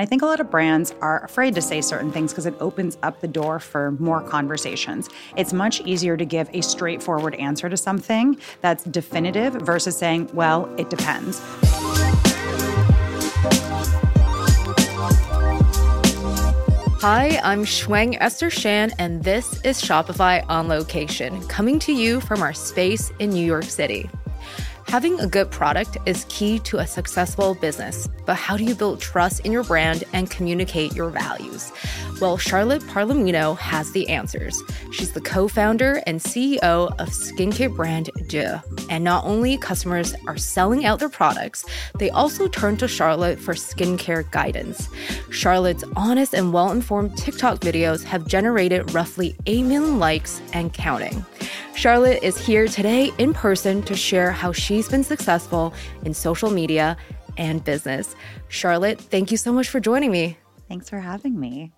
I think a lot of brands are afraid to say certain things because it opens up the door for more conversations. It's much easier to give a straightforward answer to something that's definitive versus saying, well, it depends. Hi, I'm Shuang Esther Shan, and this is Shopify on location, coming to you from our space in New York City. Having a good product is key to a successful business, but how do you build trust in your brand and communicate your values? Well, Charlotte Palermino has the answers. She's the co founder and CEO of skincare brand Dieux. And not only customers are selling out their products, they also turn to Charlotte for skincare guidance. Charlotte's honest and well informed TikTok videos have generated roughly 8 million likes and counting. Charlotte is here today in person to share how she's been successful in social media and business. Charlotte, thank you so much for joining me. Thanks for having me.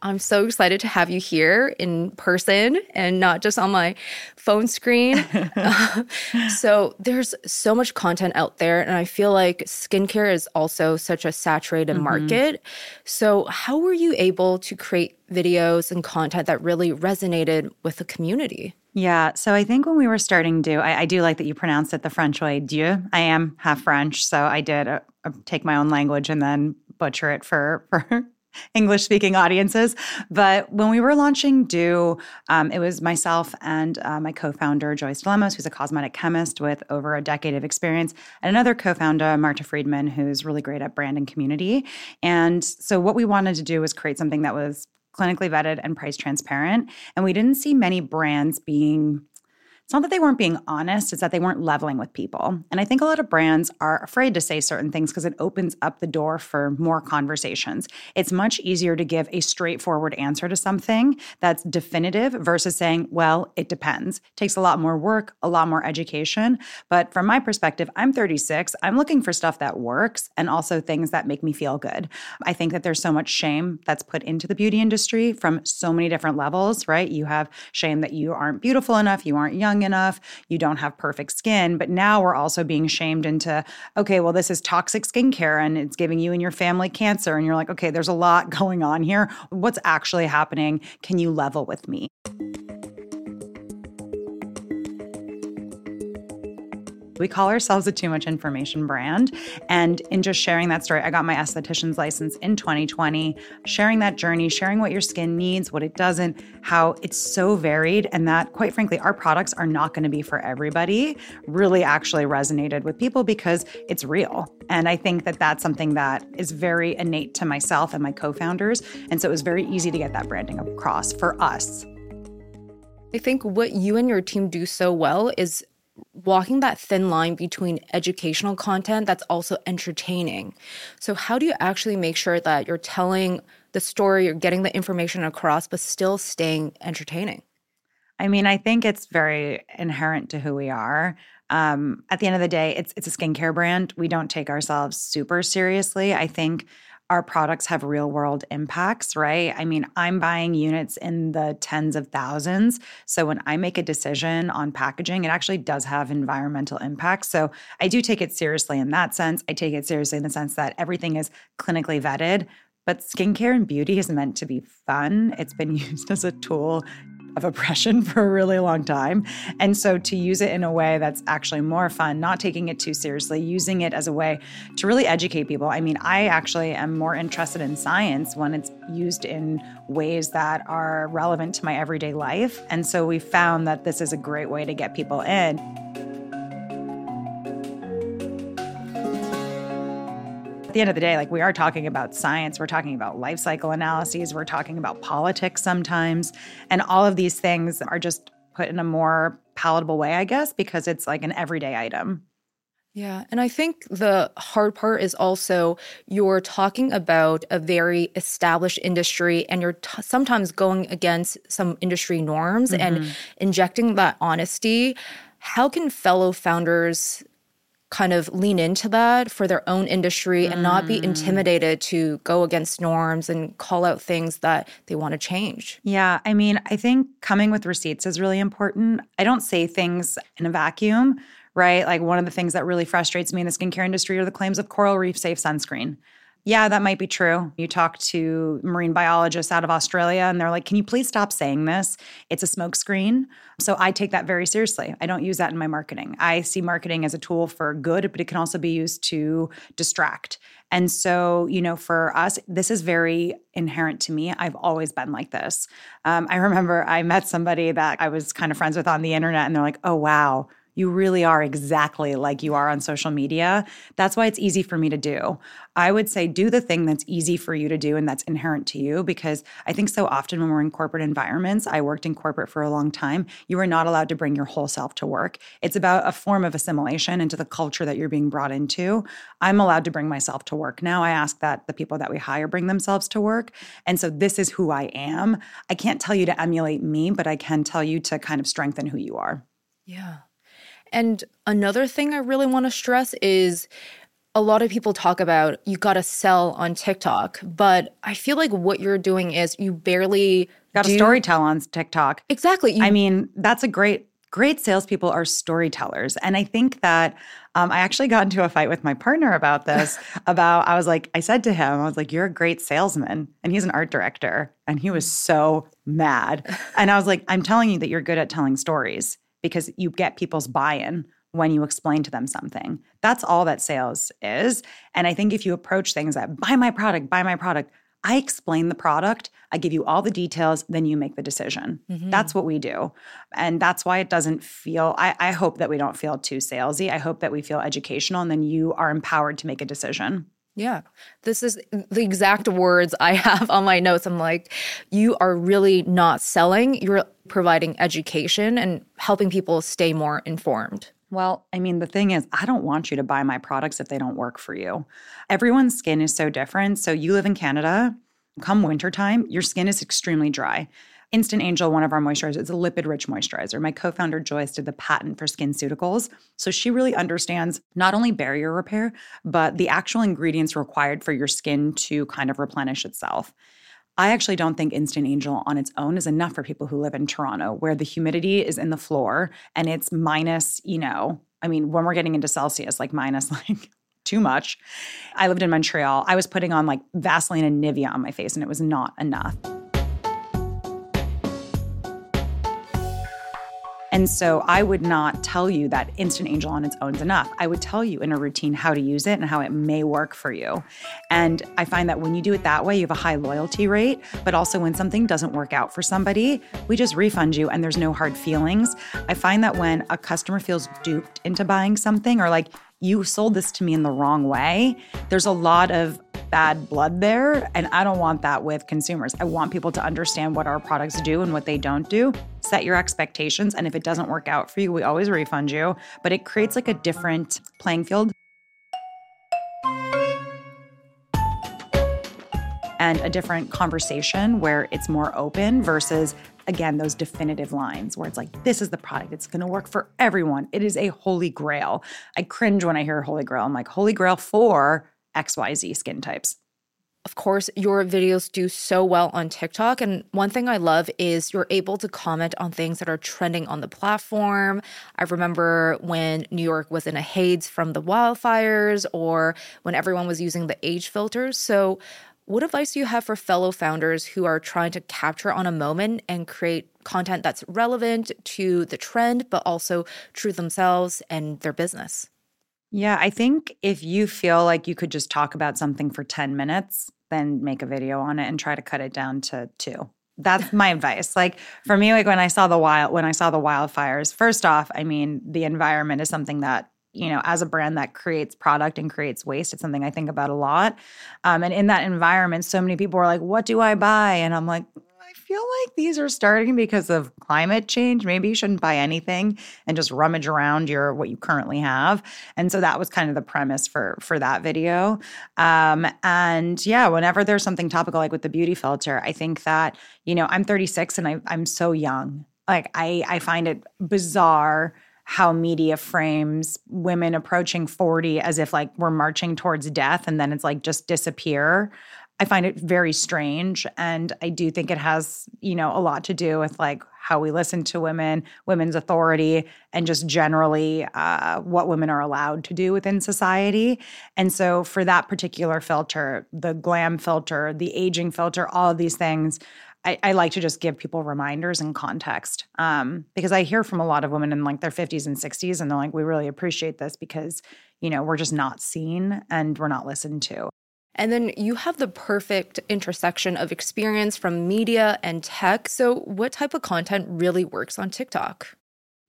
I'm so excited to have you here in person and not just on my phone screen. so, there's so much content out there, and I feel like skincare is also such a saturated mm-hmm. market. So, how were you able to create videos and content that really resonated with the community? Yeah. So I think when we were starting to, I, I, do like that you pronounced it the French way, Dieux. I am half French, so I did uh, uh, take my own language and then butcher it for for English speaking audiences. But when we were launching Dieux, um, it was myself and uh, my co founder, Joyce Lemos, who's a cosmetic chemist with over a decade of experience, and another co founder, Marta Friedman, who's really great at brand and community. And so, what we wanted to do was create something that was clinically vetted and price transparent. And we didn't see many brands being it's not that they weren't being honest, it's that they weren't leveling with people. And I think a lot of brands are afraid to say certain things because it opens up the door for more conversations. It's much easier to give a straightforward answer to something that's definitive versus saying, well, it depends. It takes a lot more work, a lot more education. But from my perspective, I'm 36. I'm looking for stuff that works and also things that make me feel good. I think that there's so much shame that's put into the beauty industry from so many different levels, right? You have shame that you aren't beautiful enough, you aren't young young enough, you don't have perfect skin. But now we're also being shamed into, okay, well, this is toxic skincare and it's giving you and your family cancer. And you're like, okay, there's a lot going on here. What's actually happening? Can you level with me? We call ourselves a too much information brand. And in just sharing that story, I got my esthetician's license in 2020, sharing that journey, sharing what your skin needs, what it doesn't, how it's so varied, and that, quite frankly, our products are not going to be for everybody, really actually resonated with people because it's real. And I think that that's something that is very innate to myself and my co founders. And so it was very easy to get that branding across for us. I think what you and your team do so well is walking that thin line between educational content that's also entertaining. So, how do you actually make sure that you're telling the story, you're getting the information across, but still staying entertaining? I mean, I think it's very inherent to who we are. Um, at the end of the day, it's it's a skincare brand. We don't take ourselves super seriously. I think our products have real world impacts, right? I mean, I'm buying units in the tens of thousands. So when I make a decision on packaging, it actually does have environmental impacts. So I do take it seriously in that sense. I take it seriously in the sense that everything is clinically vetted. But skincare and beauty is meant to be fun. It's been used as a tool of oppression for a really long time. And so to use it in a way that's actually more fun, not taking it too seriously, using it as a way to really educate people. I mean, I actually am more interested in science when it's used in ways that are relevant to my everyday life. And so we found that this is a great way to get people in. The end of the day, like we are talking about science, we're talking about life cycle analyses, we're talking about politics sometimes. And all of these things are just put in a more palatable way, I guess, because it's like an everyday item. Yeah. And I think the hard part is also you're talking about a very established industry and you're t- sometimes going against some industry norms mm-hmm. and injecting that honesty. How can fellow founders kind of lean into that for their own industry and not be mm. intimidated to go against norms and call out things that they want to change. Yeah, I mean, I think coming with receipts is really important. I don't say things in a vacuum, right? Like one of the things that really frustrates me in the skincare industry are the claims of coral reef safe sunscreen Yeah, that might be true. You talk to marine biologists out of Australia and they're like, can you please stop saying this? It's a smokescreen. So I take that very seriously. I don't use that in my marketing. I see marketing as a tool for good, but it can also be used to distract. And so, you know, for us, this is very inherent to me. I've always been like this. Um, I remember I met somebody that I was kind of friends with on the internet, and they're like, oh, wow you really are exactly like you are on social media. That's why it's easy for me to do. I would say do the thing that's easy for you to do and that's inherent to you because I think so often when we're in corporate environments, I worked in corporate for a long time, you are not allowed to bring your whole self to work. It's about a form of assimilation into the culture that you're being brought into. I'm allowed to bring myself to work now. I ask that the people that we hire bring themselves to work. And so this is who I am. I can't tell you to emulate me, but I can tell you to kind of strengthen who you are. Yeah. And another thing I really want to stress is a lot of people talk about you got to sell on TikTok, but I feel like what you're doing is you barely got to storytell on TikTok. Exactly. You- I mean, that's a great great salespeople are storytellers. And I think that um, I actually got into a fight with my partner about this. about, I was like, I said to him, I was like, you're a great salesman. And he's an art director. And he was so mad. And I was like, I'm telling you that you're good at telling stories because you get people's buy in when you explain to them something. That's all that sales is. And I think if you approach things that buy my product, buy my product, I explain the product, I give you all the details, then you make the decision. Mm-hmm. That's what we do. And that's why it doesn't feel, I, I hope that we don't feel too salesy. I hope that we feel educational and then you are empowered to make a decision. Yeah. This is the exact words I have on my notes. I'm like, you are really not selling, you're providing education and helping people stay more informed. Well, I mean, the thing is, I don't want you to buy my products if they don't work for you. Everyone's skin is so different. So you live in Canada, come wintertime, your skin is extremely dry. Instant Angel, one of our moisturizers, is a lipid rich moisturizer. My co founder Joyce did the patent for SkinCeuticals. So she really understands not only barrier repair, but the actual ingredients required for your skin to kind of replenish itself. I actually don't think Instant Angel on its own is enough for people who live in Toronto, where the humidity is in the floor and it's minus, you know, I mean, when we're getting into Celsius, like minus like too much. I lived in Montreal. I was putting on like Vaseline and Nivea on my face, and it was not enough. And so I would not tell you that Instant Angel on its own is enough. I would tell you in a routine how to use it and how it may work for you. And I find that when you do it that way, you have a high loyalty rate. But also, when something doesn't work out for somebody, we just refund you and there's no hard feelings. I find that when a customer feels duped into buying something or like, you sold this to me in the wrong way, there's a lot of bad blood there. And I don't want that with consumers. I want people to understand what our products do and what they don't do. Set your expectations. And if it doesn't work out for you, we always refund you. But it creates like a different playing field. And a different conversation where it's more open versus again, those definitive lines where it's like, this is the product. It's going to work for everyone. It is a holy grail. I cringe when I hear holy grail. I'm like, holy grail for XYZ skin types. Of course, your videos do so well on TikTok. And one thing I love is you're able to comment on things that are trending on the platform. I remember when New York was in a haze from the wildfires or when everyone was using the age filters. So, what advice do you have for fellow founders who are trying to capture on a moment and create content that's relevant to the trend, but also true themselves and their business? Yeah, I think if you feel like you could just talk about something for 10 minutes, then make a video on it and try to cut it down to two. That's my advice. Like for me, like when I saw the wild when I saw the wildfires, first off, I mean, the environment is something that you know, as a brand that creates product and creates waste, it's something I think about a lot. Um, and in that environment, so many people are like, "What do I buy?" And I'm like, I feel like these are starting because of climate change. Maybe you shouldn't buy anything and just rummage around your what you currently have. And so that was kind of the premise for for that video. Um, and yeah, whenever there's something topical like with the beauty filter, I think that you know I'm 36 and I, I'm so young. Like I I find it bizarre how media frames women approaching 40 as if like we're marching towards death and then it's like just disappear. I find it very strange. And I do think it has, you know, a lot to do with like how we listen to women, women's authority, and just generally uh, what women are allowed to do within society. And so, for that particular filter, the glam filter, the aging filter, all of these things, I, I, like to just give people reminders and context um, because I hear from a lot of women in like their 50s and 60s, and they're like, we really appreciate this because, you know, we're just not seen and we're not listened to. And then you have the perfect intersection of experience from media and tech. So, what type of content really works on TikTok?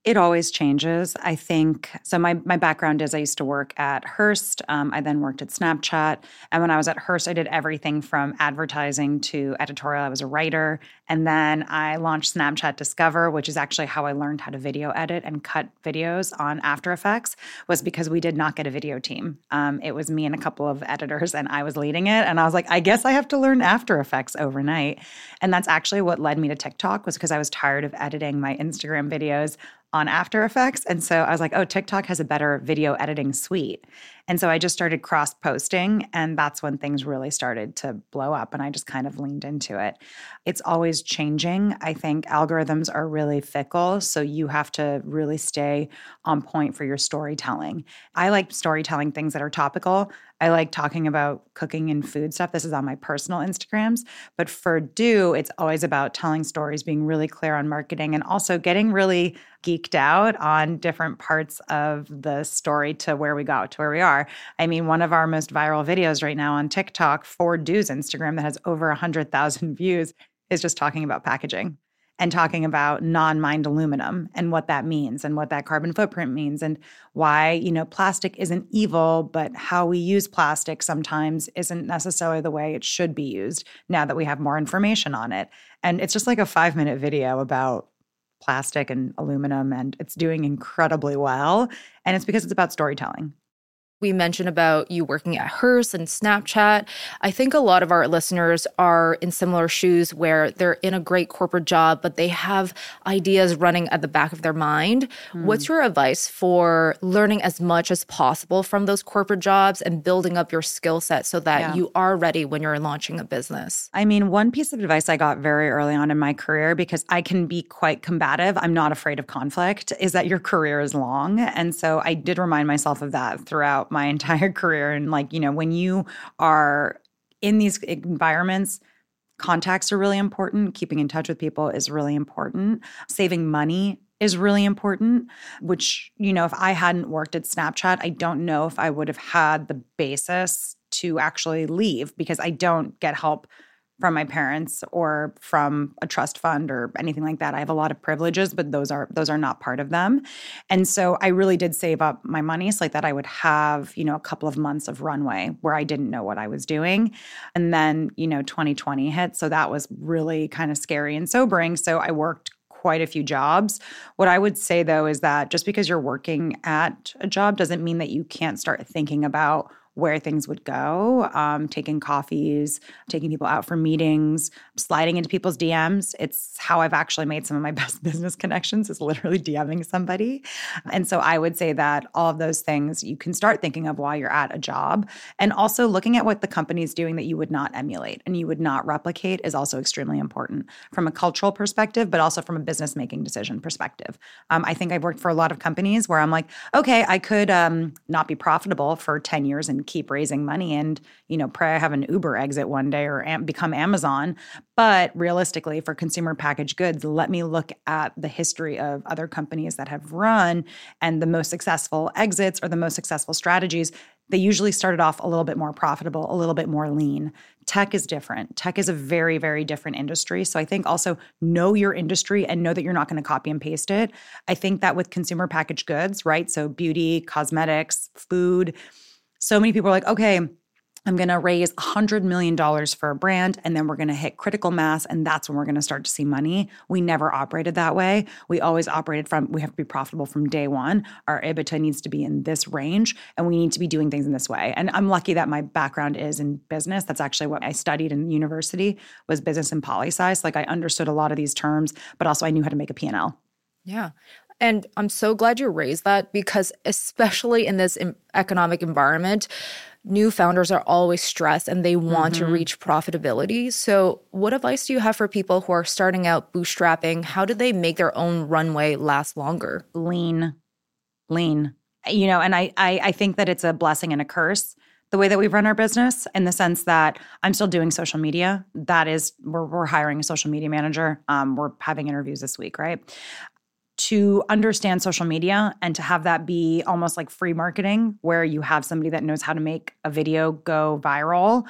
It always changes. I think so. My my background is I used to work at Hearst. Um, I then worked at Snapchat, and when I was at Hearst, I did everything from advertising to editorial. I was a writer, and then I launched Snapchat Discover, which is actually how I learned how to video edit and cut videos on After Effects. Was because we did not get a video team. Um, it was me and a couple of editors, and I was leading it. And I was like, I guess I have to learn After Effects overnight, and that's actually what led me to TikTok. Was because I was tired of editing my Instagram videos on After Effects. And so I was like, oh, TikTok has a better video editing suite. And so I just started cross posting, and that's when things really started to blow up. And I just kind of leaned into it. It's always changing. I think algorithms are really fickle. So you have to really stay on point for your storytelling. I like storytelling things that are topical. I like talking about cooking and food stuff. This is on my personal Instagrams. But for Dieux, it's always about telling stories, being really clear on marketing, and also getting really geeked out on different parts of the story to where we got to where we are. I mean, one of our most viral videos right now on TikTok for Dieux's Instagram that has over 100,000 views is just talking about packaging and talking about non-mined aluminum and what that means and what that carbon footprint means and why you know plastic isn't evil but how we use plastic sometimes isn't necessarily the way it should be used now that we have more information on it. And it's just like a 5 minute video about plastic and aluminum and it's doing incredibly well. And it's because it's about storytelling we mentioned about you working at Hearst and Snapchat. I think a lot of our listeners are in similar shoes where they're in a great corporate job, but they have ideas running at the back of their mind. Mm. What's your advice for learning as much as possible from those corporate jobs and building up your skill set so that yeah. you are ready when you're launching a business? I mean, one piece of advice I got very early on in my career, because I can be quite combative, I'm not afraid of conflict, is that your career is long. And so I did remind myself of that throughout my entire career. And like, you know, when you are in these environments, contacts are really important. Keeping in touch with people is really important. Saving money is really important, which, you know, if I hadn't worked at Snapchat, I don't know if I would have had the basis to actually leave because I don't get help from my parents or from a trust fund or anything like that. I have a lot of privileges, but those are those are not part of them. And so I really did save up my money so like that I would have, you know, a couple of months of runway where I didn't know what I was doing. And then, you know, 2020 hit, so that was really kind of scary and sobering. So I worked quite a few jobs. What I would say though is that just because you're working at a job doesn't mean that you can't start thinking about where things would go, um, taking coffees, taking people out for meetings, sliding into people's DMs. It's how I've actually made some of my best business connections is literally DMing somebody. And so I would say that all of those things you can start thinking of while you're at a job. And also looking at what the company is doing that you would not emulate and you would not replicate is also extremely important from a cultural perspective, but also from a business making decision perspective. Um, I think I've worked for a lot of companies where I'm like, okay, I could um, not be profitable for 10 years and keep raising money and you know pray I have an Uber exit one day or am- become Amazon. But realistically, for consumer packaged goods, let me look at the history of other companies that have run and the most successful exits or the most successful strategies. They usually started off a little bit more profitable, a little bit more lean. Tech is different. Tech is a very, very different industry. So I think also know your industry and know that you're not going to copy and paste it. I think that with consumer packaged goods, right? So beauty, cosmetics, food, so many people are like, okay, I'm going to raise $100 million for a brand and then we're going to hit critical mass and that's when we're going to start to see money. We never operated that way. We always operated from, we have to be profitable from day one. Our EBITDA needs to be in this range and we need to be doing things in this way. And I'm lucky that my background is in business. That's actually what I studied in university was business and poli sci. Like I understood a lot of these terms, but also I knew how to make a P&L. Yeah. And I'm so glad you raised that because, especially in this economic environment, new founders are always stressed and they want mm-hmm. to reach profitability. So, what advice do you have for people who are starting out bootstrapping? How do they make their own runway last longer? Lean, lean. You know, and I, I, I think that it's a blessing and a curse the way that we run our business in the sense that I'm still doing social media. That is, we're, we're hiring a social media manager. Um, we're having interviews this week, right? To understand social media and to have that be almost like free marketing, where you have somebody that knows how to make a video go viral,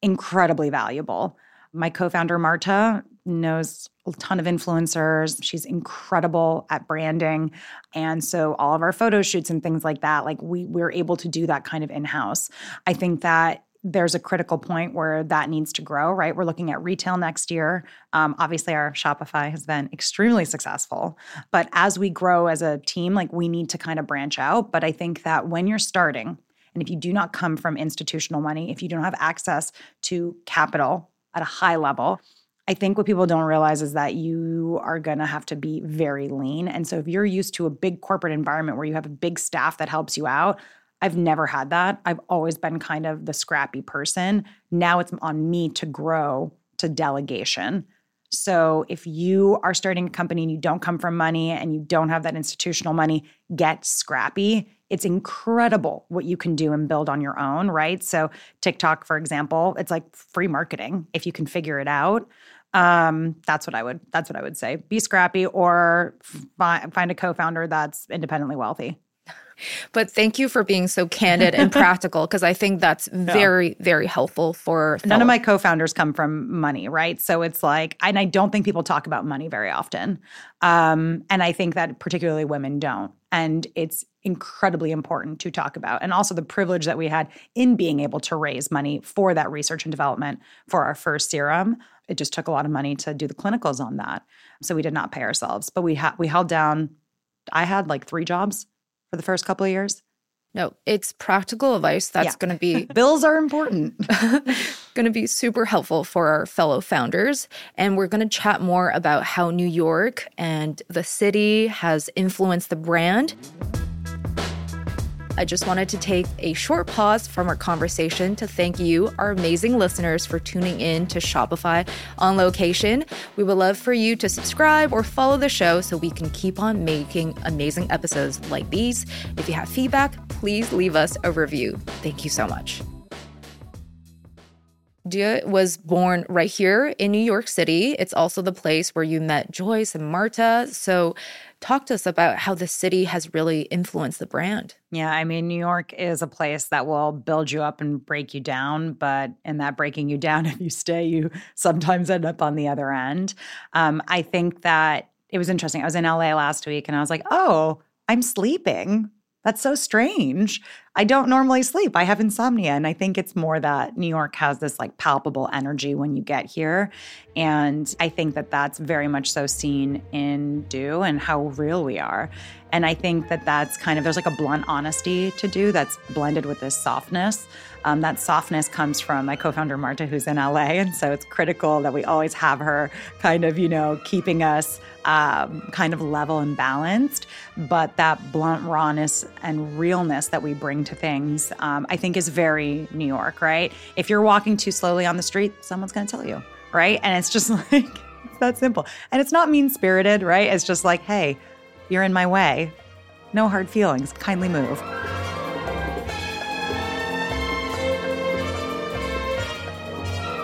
incredibly valuable. My co founder, Marta, knows a ton of influencers. She's incredible at branding. And so all of our photo shoots and things like that, like we we're able to do that kind of in-house. I think that there's a critical point where that needs to grow, right? We're looking at retail next year. Um, obviously, our Shopify has been extremely successful. But as we grow as a team, like we need to kind of branch out. But I think that when you're starting, and if you do not come from institutional money, if you don't have access to capital at a high level, I think what people don't realize is that you are going to have to be very lean. And so if you're used to a big corporate environment where you have a big staff that helps you out, I've never had that. I've always been kind of the scrappy person. Now it's on me to grow to delegation. So if you are starting a company and you don't come from money and you don't have that institutional money, get scrappy. It's incredible what you can do and build on your own, right? So TikTok, for example, it's like free marketing if you can figure it out. Um, that's what I would that's what I would say. Be scrappy or fi- find a co-founder that's independently wealthy. But thank you for being so candid and practical because I think that's very, very helpful for. None fellow- of my co founders come from money, right? So it's like, and I don't think people talk about money very often. Um, and I think that particularly women don't. And it's incredibly important to talk about. And also the privilege that we had in being able to raise money for that research and development for our first serum. It just took a lot of money to do the clinicals on that. So we did not pay ourselves, but we had we held down I had like three jobs for the first couple of years? No, it's practical advice that's yeah. going to be bills are important. going to be super helpful for our fellow founders and we're going to chat more about how New York and the city has influenced the brand. I just wanted to take a short pause from our conversation to thank you, our amazing listeners, for tuning in to Shopify on location. We would love for you to subscribe or follow the show so we can keep on making amazing episodes like these. If you have feedback, please leave us a review. Thank you so much. Dieux was born right here in New York City. It's also the place where you met Joyce and Marta. So, talk to us about how the city has really influenced the brand. Yeah, I mean, New York is a place that will build you up and break you down. But in that breaking you down, if you stay, you sometimes end up on the other end. Um, I think that it was interesting. I was in LA last week and I was like, oh, I'm sleeping that's so strange. I don't normally sleep. I have insomnia. And I think it's more that New York has this like palpable energy when you get here. And I think that that's very much so seen in Dieux and how real we are. And I think that that's kind of, there's like a blunt honesty to Dieux that's blended with this softness. Um, that softness comes from my co-founder Marta, who's in LA, and so it's critical that we always have her kind of, you know, keeping us um, kind of level and balanced. But that blunt rawness and realness that we bring to things, um, I think, is very New York, right? If you're walking too slowly on the street, someone's going to tell you, right? And it's just like it's that simple, and it's not mean spirited, right? It's just like, hey, you're in my way. No hard feelings. Kindly move.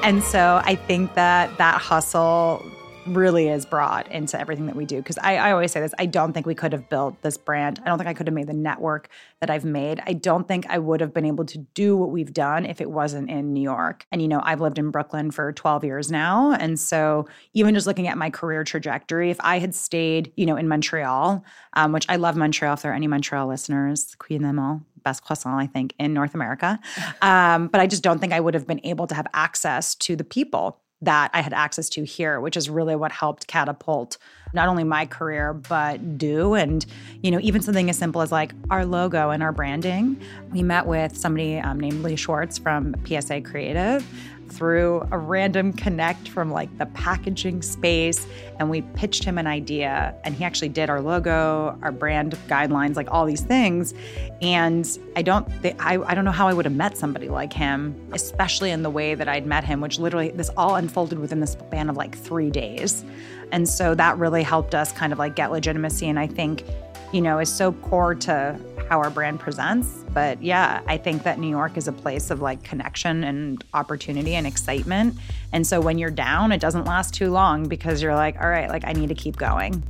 And so I think that that hustle really is brought into everything that we do. Because I, I, always say this I don't think we could have built this brand. I don't think I could have made the network that I've made. I don't think I would have been able to do what we've done if it wasn't in New York. And, you know, I've lived in Brooklyn for 12 years now. And so even just looking at my career trajectory, if I had stayed, you know, in Montreal, um, which I love Montreal, if there are any Montreal listeners, Queen them all best croissant, I think, in North America. Um, but I just don't think I would have been able to have access to the people that I had access to here, which is really what helped catapult not only my career, but Dieux. And, you know, even something as simple as like our logo and our branding. We met with somebody um, named Lee Schwartz from PSA Creative through a random connect from like the packaging space and we pitched him an idea and he actually did our logo our brand guidelines like all these things. And i don't th- I, I don't know how i would have met somebody like him especially in the way that i'd met him which literally this all unfolded within the span of like three days. And so that really helped us kind of like get legitimacy and i think you know is so core to how our brand presents. But yeah, I think that New York is a place of like connection and opportunity and excitement. And so when you're down, it doesn't last too long because you're like, all right, like I need to keep going.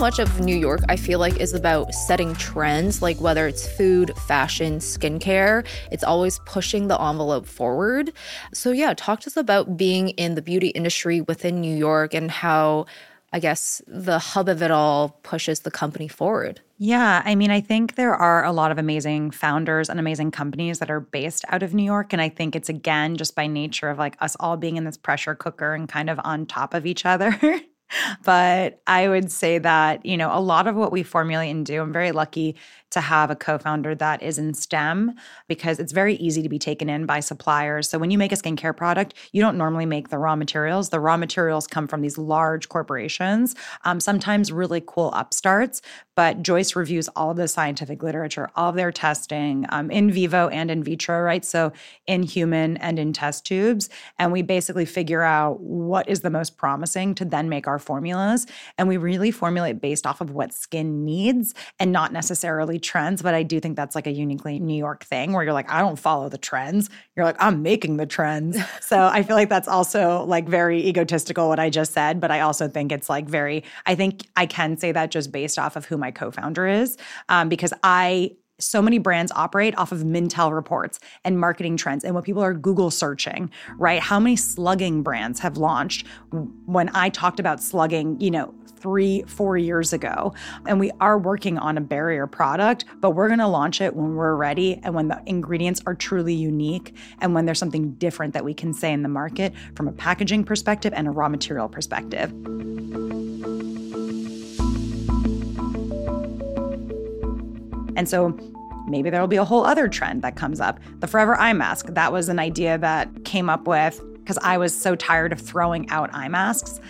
Much of New York, I feel like, is about setting trends, like whether it's food, fashion, skincare, it's always pushing the envelope forward. So, yeah, talk to us about being in the beauty industry within New York and how. I guess the hub of it all pushes the company forward. Yeah, I mean, I think there are a lot of amazing founders and amazing companies that are based out of New York. And I think it's again just by nature of like us all being in this pressure cooker and kind of on top of each other. but I would say that, you know, a lot of what we formulate and do, I'm very lucky to have a co founder that is in STEM because it's very easy to be taken in by suppliers. So when you make a skincare product, you don't normally make the raw materials. The raw materials come from these large corporations, um, sometimes really cool upstarts. But Joyce reviews all of the scientific literature, all of their testing um, in vivo and in vitro, right? So in human and in test tubes. And we basically figure out what is the most promising to then make our formulas. And we really formulate based off of what skin needs and not necessarily trends, but I do think that's like a uniquely New York thing where you're like, I don't follow the trends. You're like, I'm making the trends. so I feel like that's also like very egotistical what I just said, but I also think it's like very, I think I can say that just based off of who my co founder is, um, because I so many brands operate off of Mintel reports and marketing trends and what people are Google searching, right? How many slugging brands have launched when I talked about slugging, you know, three, four years ago. And we are working on a barrier product, but we're going to launch it when we're ready and when the ingredients are truly unique and when there's something different that we can say in the market from a packaging perspective and a raw material perspective. And so maybe there'll be a whole other trend that comes up. The forever eye mask, that was an idea that came up with because I was so tired of throwing out eye masks.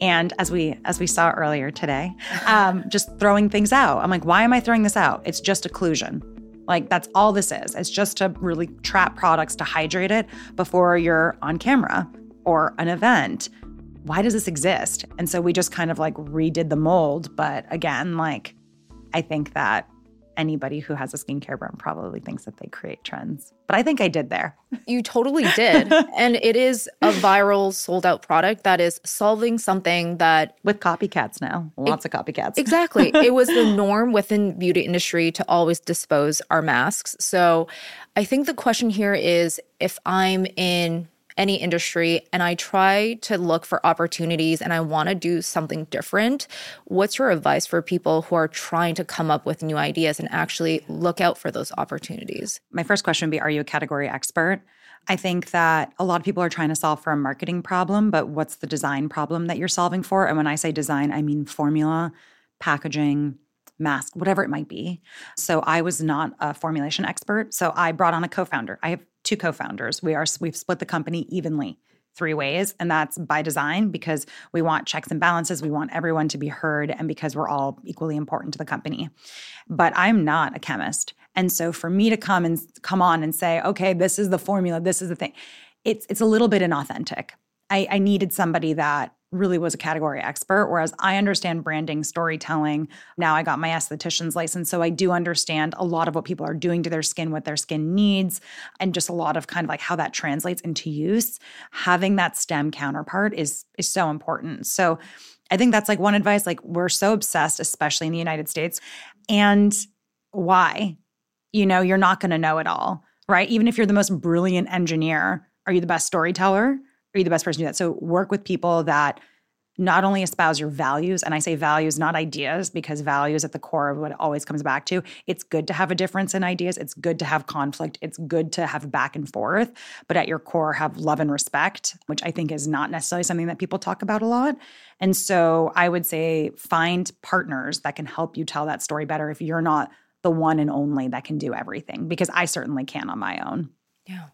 And as we as we saw earlier today, um, just throwing things out. I'm like, why am I throwing this out? It's just occlusion. Like that's all this is. It's just to really trap products to hydrate it before you're on camera or an event. Why does this exist? And so we just kind of like redid the mold. But again, like I think that anybody who has a skincare brand probably thinks that they create trends. But I think I did there. You totally did. and it is a viral, sold out product that is solving something that. With copycats now, lots it, of copycats. exactly. It was the norm within beauty industry to always dispose our masks. So I think the question here is if I'm in any industry and I try to look for opportunities and I want to do something different, what's your advice for people who are trying to come up with new ideas and actually look out for those opportunities? My first question would be Are you a category expert? I think that a lot of people are trying to solve for a marketing problem, but what's the design problem that you're solving for? And when I say design, I mean formula, packaging, mask, whatever it might be. So I was not a formulation expert. So I brought on a co-founder. I have two co-founders. We are we've split the company evenly three ways and that's by design because we want checks and balances. We want everyone to be heard and because we're all equally important to the company. But i'm not a chemist. And so for me to come and come on and say okay this is the formula. This is the thing it's it's a little bit inauthentic. I, I needed somebody that really was a category expert, whereas I understand branding, storytelling. Now I got my esthetician's license. So I do understand a lot of what people are doing to their skin, what their skin needs, and just a lot of kind of like how that translates into use. Having that STEM counterpart is is so important. So I think that's like one advice. Like we're so obsessed, especially in the United States. And why? You know, you're not going to know it all, right? Even if you're the most brilliant engineer, are you the best storyteller? Are you the best person to do that? So work with people that not only espouse your values, and I say values, not ideas, because values at the core of what it always comes back to. It's good to have a difference in ideas. It's good to have conflict. It's good to have back and forth, but at your core, have love and respect, which I think is not necessarily something that people talk about a lot. And so I would say find partners that can help you tell that story better if you're not the one and only that can do everything, because I certainly can on my own. Yeah.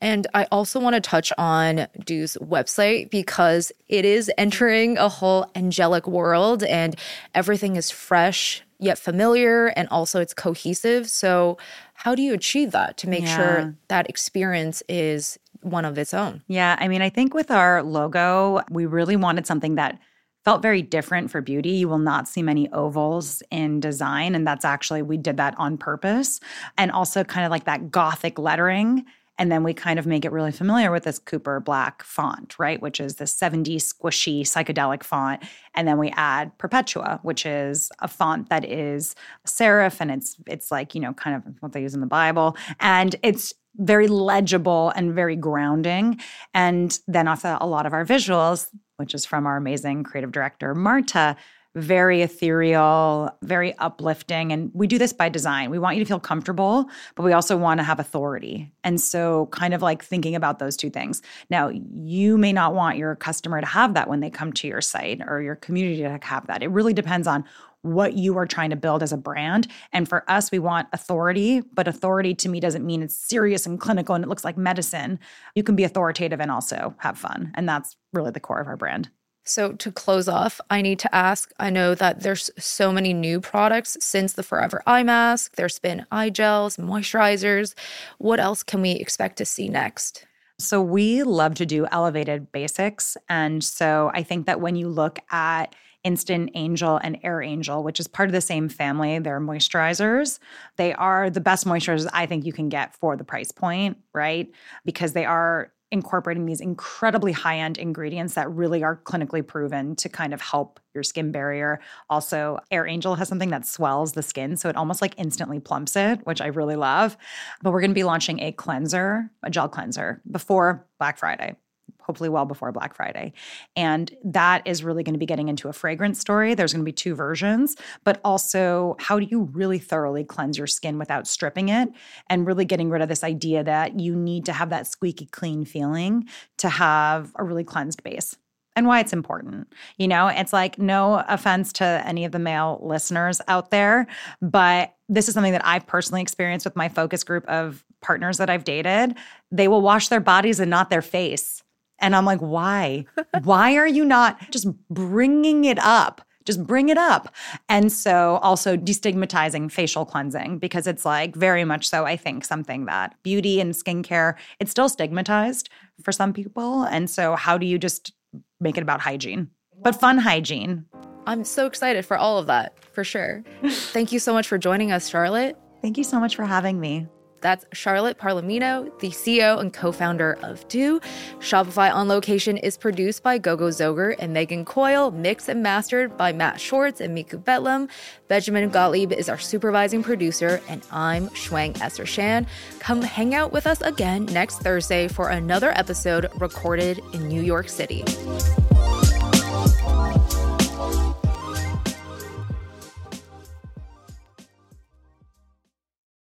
And I also want to touch on Dieux's website because it is entering a whole angelic world and everything is fresh yet familiar and also it's cohesive. So, how do you achieve that to make yeah. sure that experience is one of its own? Yeah, I mean, I think with our logo, we really wanted something that felt very different for beauty. You will not see many ovals in design. And that's actually, we did that on purpose. And also kind of like that gothic lettering and then we kind of make it really familiar with this Cooper Black font, right? Which is the 70 squishy psychedelic font. And then we add Perpetua, which is a font that is serif and it's it's like, you know, kind of what they use in the Bible. And it's very legible and very grounding. And then also a lot of our visuals, which is from our amazing creative director, Marta, very ethereal, very uplifting. And we do this by design. We want you to feel comfortable, but we also want to have authority. And so, kind of like thinking about those two things. Now, you may not want your customer to have that when they come to your site or your community to have that. It really depends on what you are trying to build as a brand. And for us, we want authority, but authority to me doesn't mean it's serious and clinical and it looks like medicine. You can be authoritative and also have fun. And that's really the core of our brand. So to close off, I need to ask, I know that there's so many new products since the Forever Eye Mask. There's been eye gels, moisturizers. What else can we expect to see next? So we love to do elevated basics. And so I think that when you look at Instant Angel and Air Angel, which is part of the same family. They're moisturizers. They are the best moisturizers I think you can get for the price point, right? Because they are incorporating these incredibly high end ingredients that really are clinically proven to kind of help your skin barrier. Also, Air Angel has something that swells the skin, so it almost like instantly plumps it, which I really love. But we're going to be launching a cleanser, a gel cleanser, before Black Friday hopefully well before Black Friday. And that is really going to be getting into a fragrance story. There's going to be two versions, but also how do you really thoroughly cleanse your skin without stripping it and really getting rid of this idea that you need to have that squeaky clean feeling to have a really cleansed base and why it's important. You know, it's like no offense to any of the male listeners out there, but this is something that I've personally experienced with my focus group of partners that I've dated. They will wash their bodies and not their face. And I'm like, why? why are you not just bringing it up? Just bring it up. And so also destigmatizing facial cleansing because it's like very much so, I think, something that beauty and skincare, it's still stigmatized for some people. And so, how do you just make it about hygiene, but fun hygiene? I'm so excited for all of that, for sure. Thank you so much for joining us, Charlotte. Thank you so much for having me. That's Charlotte Palermino, the CEO and co founder of Dieux. Shopify on Location is produced by Gogo Zoger and Megan Coyle, mixed and mastered by Matt Schwartz and Miku Betlam. Benjamin Gottlieb is our supervising producer, and I'm Shuang Esther Shan. Come hang out with us again next Thursday for another episode recorded in New York City.